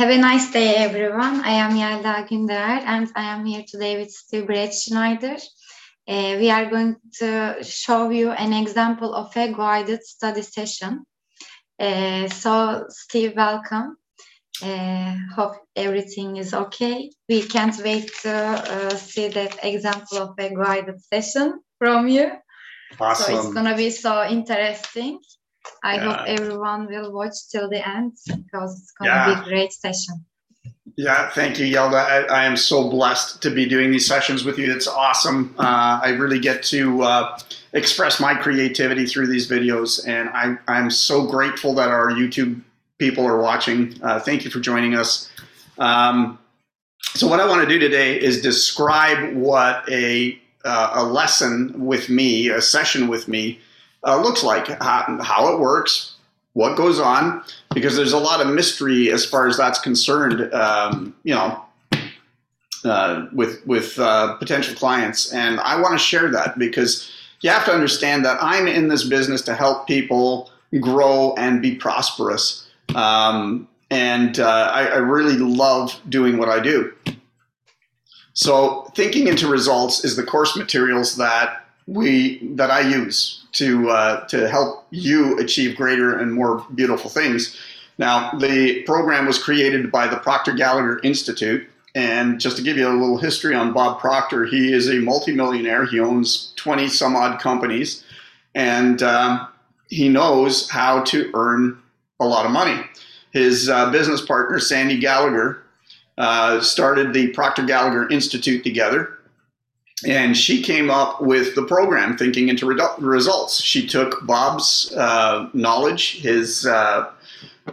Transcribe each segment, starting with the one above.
Have a nice day, everyone. I am Yelda Günder, and I am here today with Steve Schneider. Uh, we are going to show you an example of a guided study session. Uh, so, Steve, welcome. Uh, hope everything is okay. We can't wait to uh, see that example of a guided session from you. Awesome. So it's gonna be so interesting. I yeah. hope everyone will watch till the end because it's going yeah. to be a great session. Yeah, thank you, Yelda. I, I, am so blessed to be doing these sessions with you. It's awesome. Uh, I really get to uh, express my creativity through these videos, and I, I'm so grateful that our YouTube people are watching. Uh, thank you for joining us. Um, so, what I want to do today is describe what a uh, a lesson with me, a session with me, uh, looks like, how, how, it works, what goes on, because there's a lot of mystery as far as that's concerned. Um, you know, uh, with with uh, potential clients, and I want to share that because you have to understand that I'm in this business to help people grow and be prosperous. Um, and uh, I, I really love doing what I do. So, thinking into results is the course materials that we that I use to uh, to help you achieve greater and more beautiful things. Now, the program was created by the Proctor Gallagher Institute, and just to give you a little history on Bob Proctor, he is a multimillionaire. He owns twenty some odd companies, and um, he knows how to earn a lot of money. His uh, business partner, Sandy Gallagher, uh, started the Proctor Gallagher Institute together and she came up with the program thinking into results. She took bob's uh, knowledge his uh,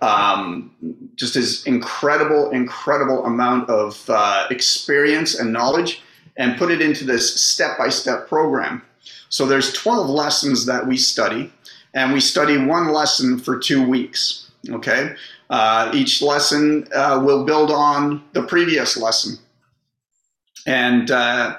um, just his incredible incredible amount of uh, experience and knowledge and put it into this step-by-step program. So there's 12 lessons that we study and we study one lesson for two weeks okay? Uh, each lesson uh, will build on the previous lesson. And uh,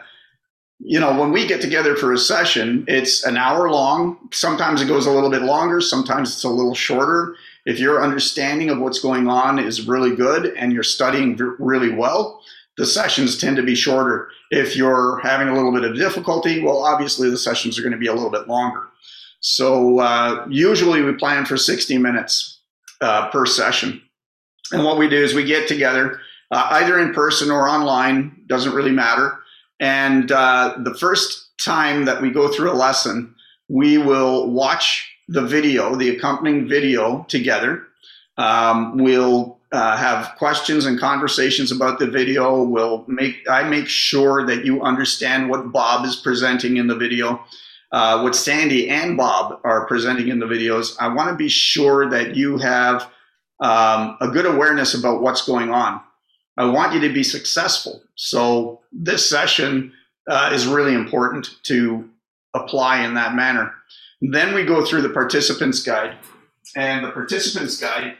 you know, when we get together for a session, it's an hour long. Sometimes it goes a little bit longer, sometimes it's a little shorter. If your understanding of what's going on is really good and you're studying really well, the sessions tend to be shorter. If you're having a little bit of difficulty, well, obviously the sessions are going to be a little bit longer. So uh, usually we plan for 60 minutes uh, per session. And what we do is we get together uh, either in person or online, doesn't really matter and uh, the first time that we go through a lesson, we will watch the video, the accompanying video together. Um, we'll uh, have questions and conversations about the video. We'll make I make sure that you understand what Bob is presenting in the video, uh, what Sandy and Bob are presenting in the videos. I want to be sure that you have um, a good awareness about what's going on. I want you to be successful. So this session uh, is really important to apply in that manner. Then we go through the participants guide, and the participants guide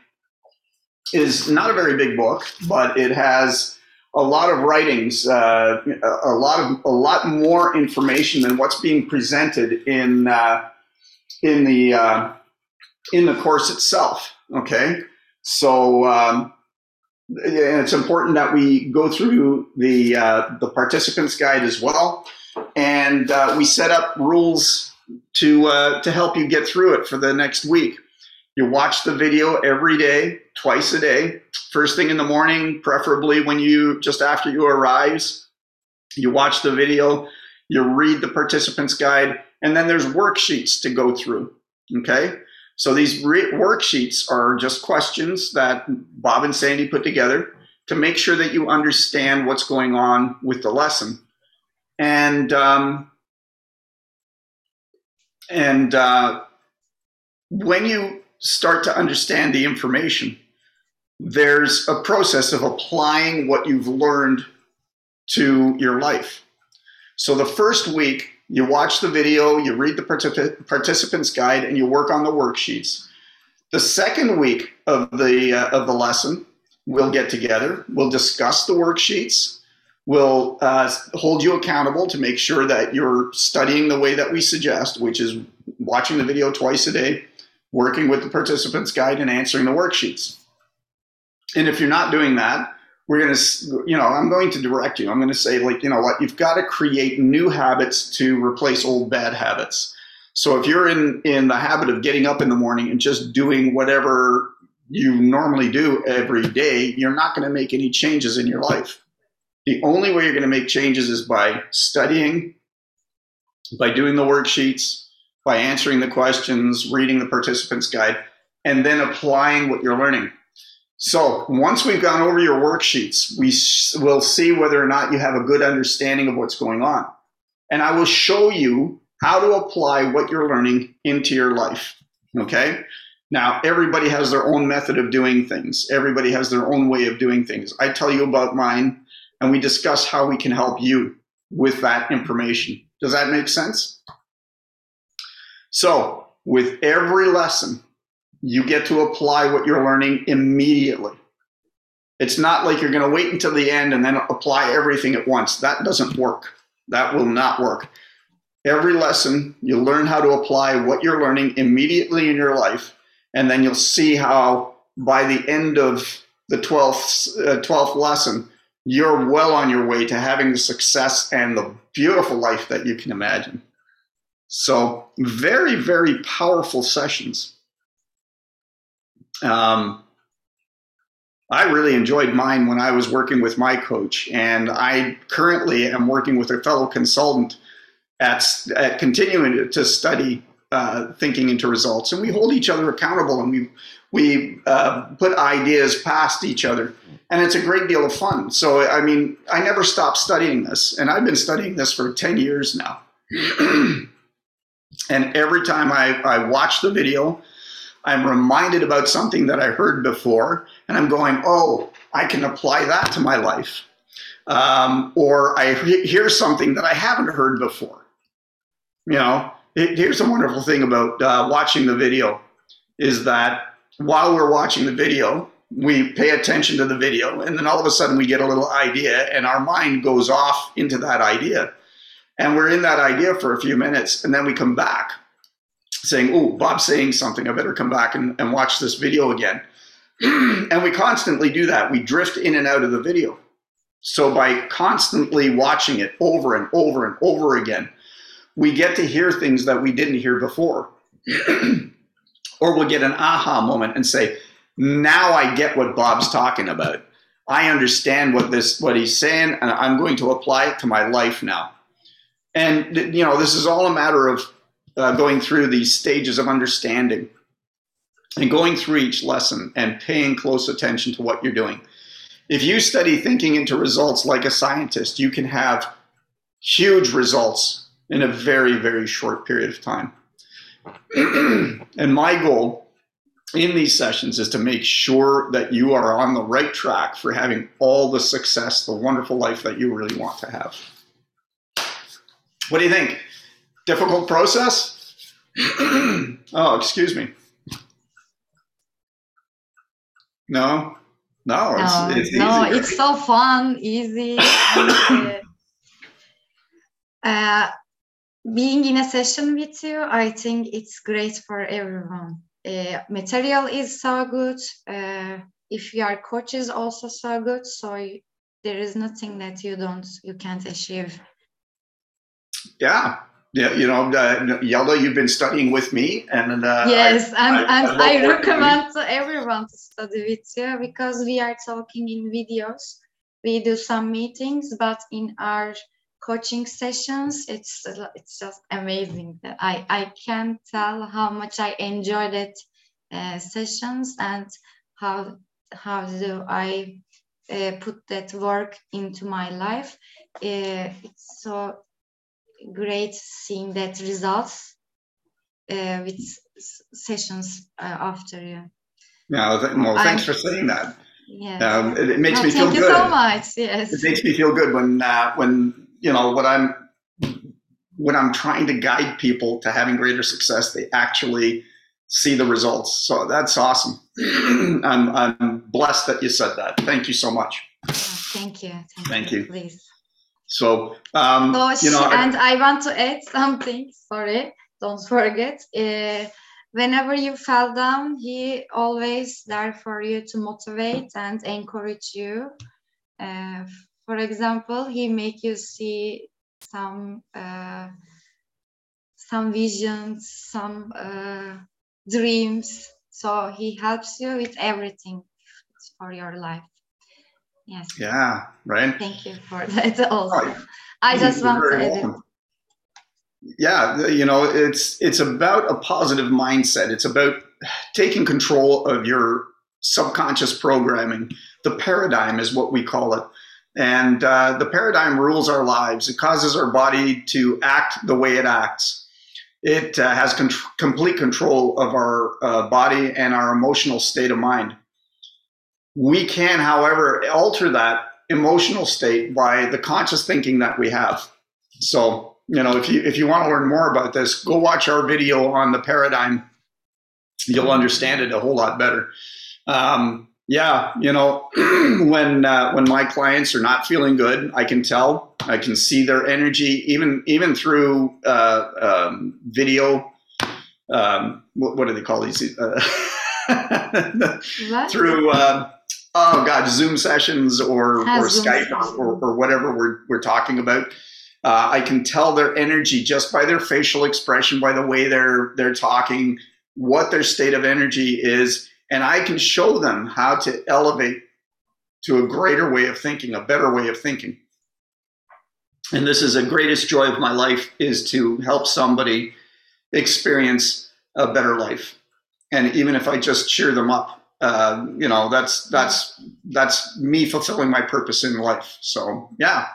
is not a very big book, but it has a lot of writings, uh, a lot of a lot more information than what's being presented in uh, in the uh, in the course itself. Okay, so um, and it's important that we go through the uh, the participants guide as well, and uh, we set up rules to uh, to help you get through it for the next week. You watch the video every day, twice a day, first thing in the morning, preferably when you just after you arrives. You watch the video, you read the participants guide, and then there's worksheets to go through. Okay, so these re- worksheets are just questions that Bob and Sandy put together to make sure that you understand what's going on with the lesson. And um, and uh, when you start to understand the information, there's a process of applying what you've learned to your life. So the first week, you watch the video, you read the particip- participants guide, and you work on the worksheets. The second week of the uh, of the lesson, we'll get together. We'll discuss the worksheets. We'll uh, hold you accountable to make sure that you're studying the way that we suggest, which is watching the video twice a day, working with the participants guide, and answering the worksheets. And if you're not doing that, we're going to, you know, I'm going to direct you. I'm going to say, like, you know what, you've got to create new habits to replace old bad habits. So if you're in, in the habit of getting up in the morning and just doing whatever you normally do every day, you're not going to make any changes in your life. The only way you're going to make changes is by studying, by doing the worksheets, by answering the questions, reading the participants guide, and then applying what you're learning. So once we've gone over your worksheets, we will see whether or not you have a good understanding of what's going on. And I will show you how to apply what you're learning into your life. Okay? Now, everybody has their own method of doing things. Everybody has their own way of doing things. I tell you about mine, and we discuss how we can help you with that information. Does that make sense? So, with every lesson, you get to apply what you're learning immediately. It's not like you're going to wait until the end and then apply everything at once. That doesn't work. That will not work. Every lesson, you learn how to apply what you're learning immediately in your life, and then you'll see how by the end of the 12th, uh, 12th lesson, you're well on your way to having the success and the beautiful life that you can imagine. So, very, very powerful sessions. Um, I really enjoyed mine when I was working with my coach, and I currently am working with a fellow consultant at, at continuing to study uh, thinking into results, and we hold each other accountable, and we we uh, put ideas past each other, and it's a great deal of fun. So, I mean, I never stopped studying this, and I've been studying this for ten years now. and every time I, I watch the video, I'm reminded about something that I heard before, and I'm going, oh, I can apply that to my life. Um, or I hear something that I haven't heard before. You know, it, here's a wonderful thing about uh, watching the video is that while we're watching the video, we pay attention to the video, and then all of a sudden we get a little idea, and our mind goes off into that idea. And we're in that idea for a few minutes, and then we come back saying, Oh, Bob's saying something. I better come back and, and watch this video again. and we constantly do that. We drift in and out of the video. So by constantly watching it over and over and over again, we get to hear things that we didn't hear before. or we'll get an aha moment and say, now I get what Bob's talking about. I understand what this what he's saying, and I'm going to apply it to my life now. And you know, this is all a matter of uh, going through these stages of understanding and going through each lesson and paying close attention to what you're doing. If you study thinking into results like a scientist, you can have huge results in a very, very short period of time. and my goal in these sessions is to make sure that you are on the right track for having all the success, the wonderful life that you really want to have. What do you think? Difficult process? oh, excuse me. No, no, it's, no, it's no, it's so fun, easy. and, uh, being in a session with you, I think it's great for everyone. Uh, material is so good. Uh, if your coach is also so good, so there is nothing that you don't, you can't achieve. Yeah, yeah, you know, uh, Yelda, you've been studying with me, and uh, yes, I, and, I, and I, I recommend to everyone to study with you because we are talking in videos. We do some meetings, but in our coaching sessions, it's it's just amazing. I I can't tell how much I enjoyed it uh, sessions and how how do I uh, put that work into my life. Uh, it's so great seeing that results uh, with sessions uh, after you. Yeah, well, thanks I'm, for saying that. Yeah, um, it, it, makes me feel good. Thank you so much. Yes, it makes me feel good when uh, when you know what I'm when I'm trying to guide people to having greater success. They actually see the results. So that's awesome. I'm I'm blessed that you said that. Thank you so much. Oh, thank you. Thank, thank you. you. Please. So, um, so you know, and I, I want to add something. Sorry, don't forget. Uh, whenever you fell down, he always there for you to motivate and encourage you. Uh, for example, he make you see some uh, some visions, some uh, dreams. So he helps you with everything for your life. Yes. Yeah. Right. Thank you for that. Also. I just want to yeah you know it's it's about a positive mindset it's about taking control of your subconscious programming the paradigm is what we call it and uh, the paradigm rules our lives it causes our body to act the way it acts it uh, has con- complete control of our uh, body and our emotional state of mind we can however alter that emotional state by the conscious thinking that we have so you know, if you if you want to learn more about this, go watch our video on the paradigm. You'll understand it a whole lot better. Um, yeah, you know, when uh, when my clients are not feeling good, I can tell. I can see their energy, even even through uh, um, video. Um, what, what, do they call these? Uh, through uh, oh god, Zoom sessions or or Skype or, or, whatever we're we're talking about. Uh, I can tell their energy just by their facial expression, by the way they're they're talking, what their state of energy is, and I can show them how to elevate to a greater way of thinking, a better way of thinking. And this is the greatest joy of my life is to help somebody experience a better life. And even if I just cheer them up, uh, you know, that's that's that's me fulfilling my purpose in life. So yeah,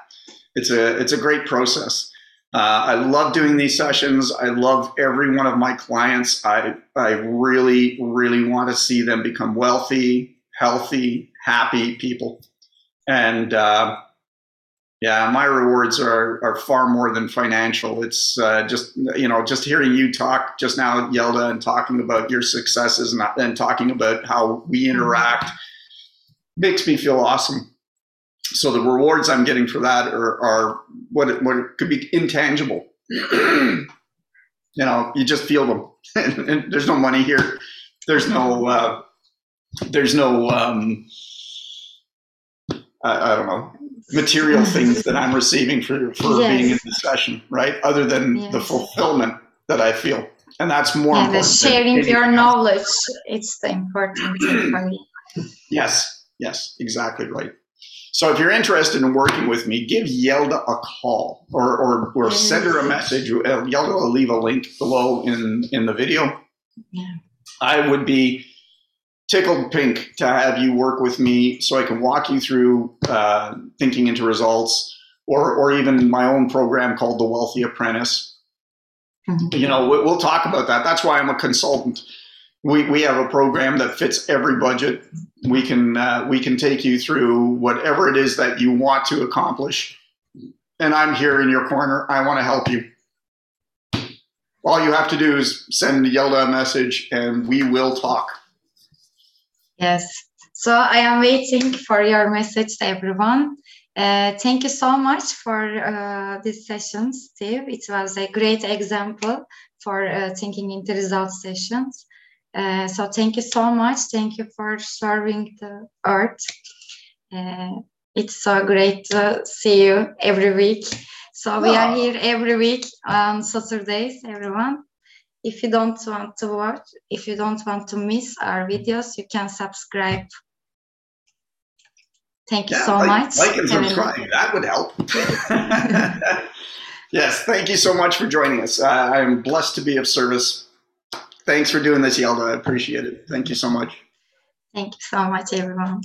it's a it's a great process. Uh, I love doing these sessions. I love every one of my clients. I I really really want to see them become wealthy, healthy, happy people, and uh, yeah, my rewards are are far more than financial. It's uh, just you know just hearing you talk just now, Yelda, and talking about your successes and, and talking about how we interact makes me feel awesome so the rewards I'm getting for that are, are what it, what it could be intangible. you know, you just feel them. and there's no money here. There's no. Uh, there's no. Um, I, I, don't know material things that I'm receiving for for yes. being in the session, right? Other than yes. the fulfillment that I feel, and that's more. Yeah, the sharing your knowledge. It's the important thing for me. Yes. Yes. Exactly right. So if you're interested in working with me, give Yelda a call or, or, or send her a message. Yelda will leave a link below in, in the video. Yeah. I would be tickled pink to have you work with me so I can walk you through uh, thinking into results or, or even my own program called The Wealthy Apprentice. Mm-hmm. You know, we'll talk about that. That's why I'm a consultant we, we have a program that fits every budget. We can uh, we can take you through whatever it is that you want to accomplish, and I'm here in your corner. I want to help you. All you have to do is send Yelda a message, and we will talk. Yes. So I am waiting for your message to everyone. Uh, thank you so much for uh, this session, Steve. It was a great example for uh, thinking into results sessions. Uh, so thank you so much. Thank you for serving the earth. Uh, it's so great to see you every week. So we are here every week on Saturdays, everyone. If you don't want to watch, if you don't want to miss our videos, you can subscribe. Thank you yeah, so like, much. Like and subscribe. That would help. yes, thank you so much for joining us. Uh, I'm blessed to be of service thanks for doing this, Yelda. I appreciate it. Thank you so much. Thank you so much, everyone.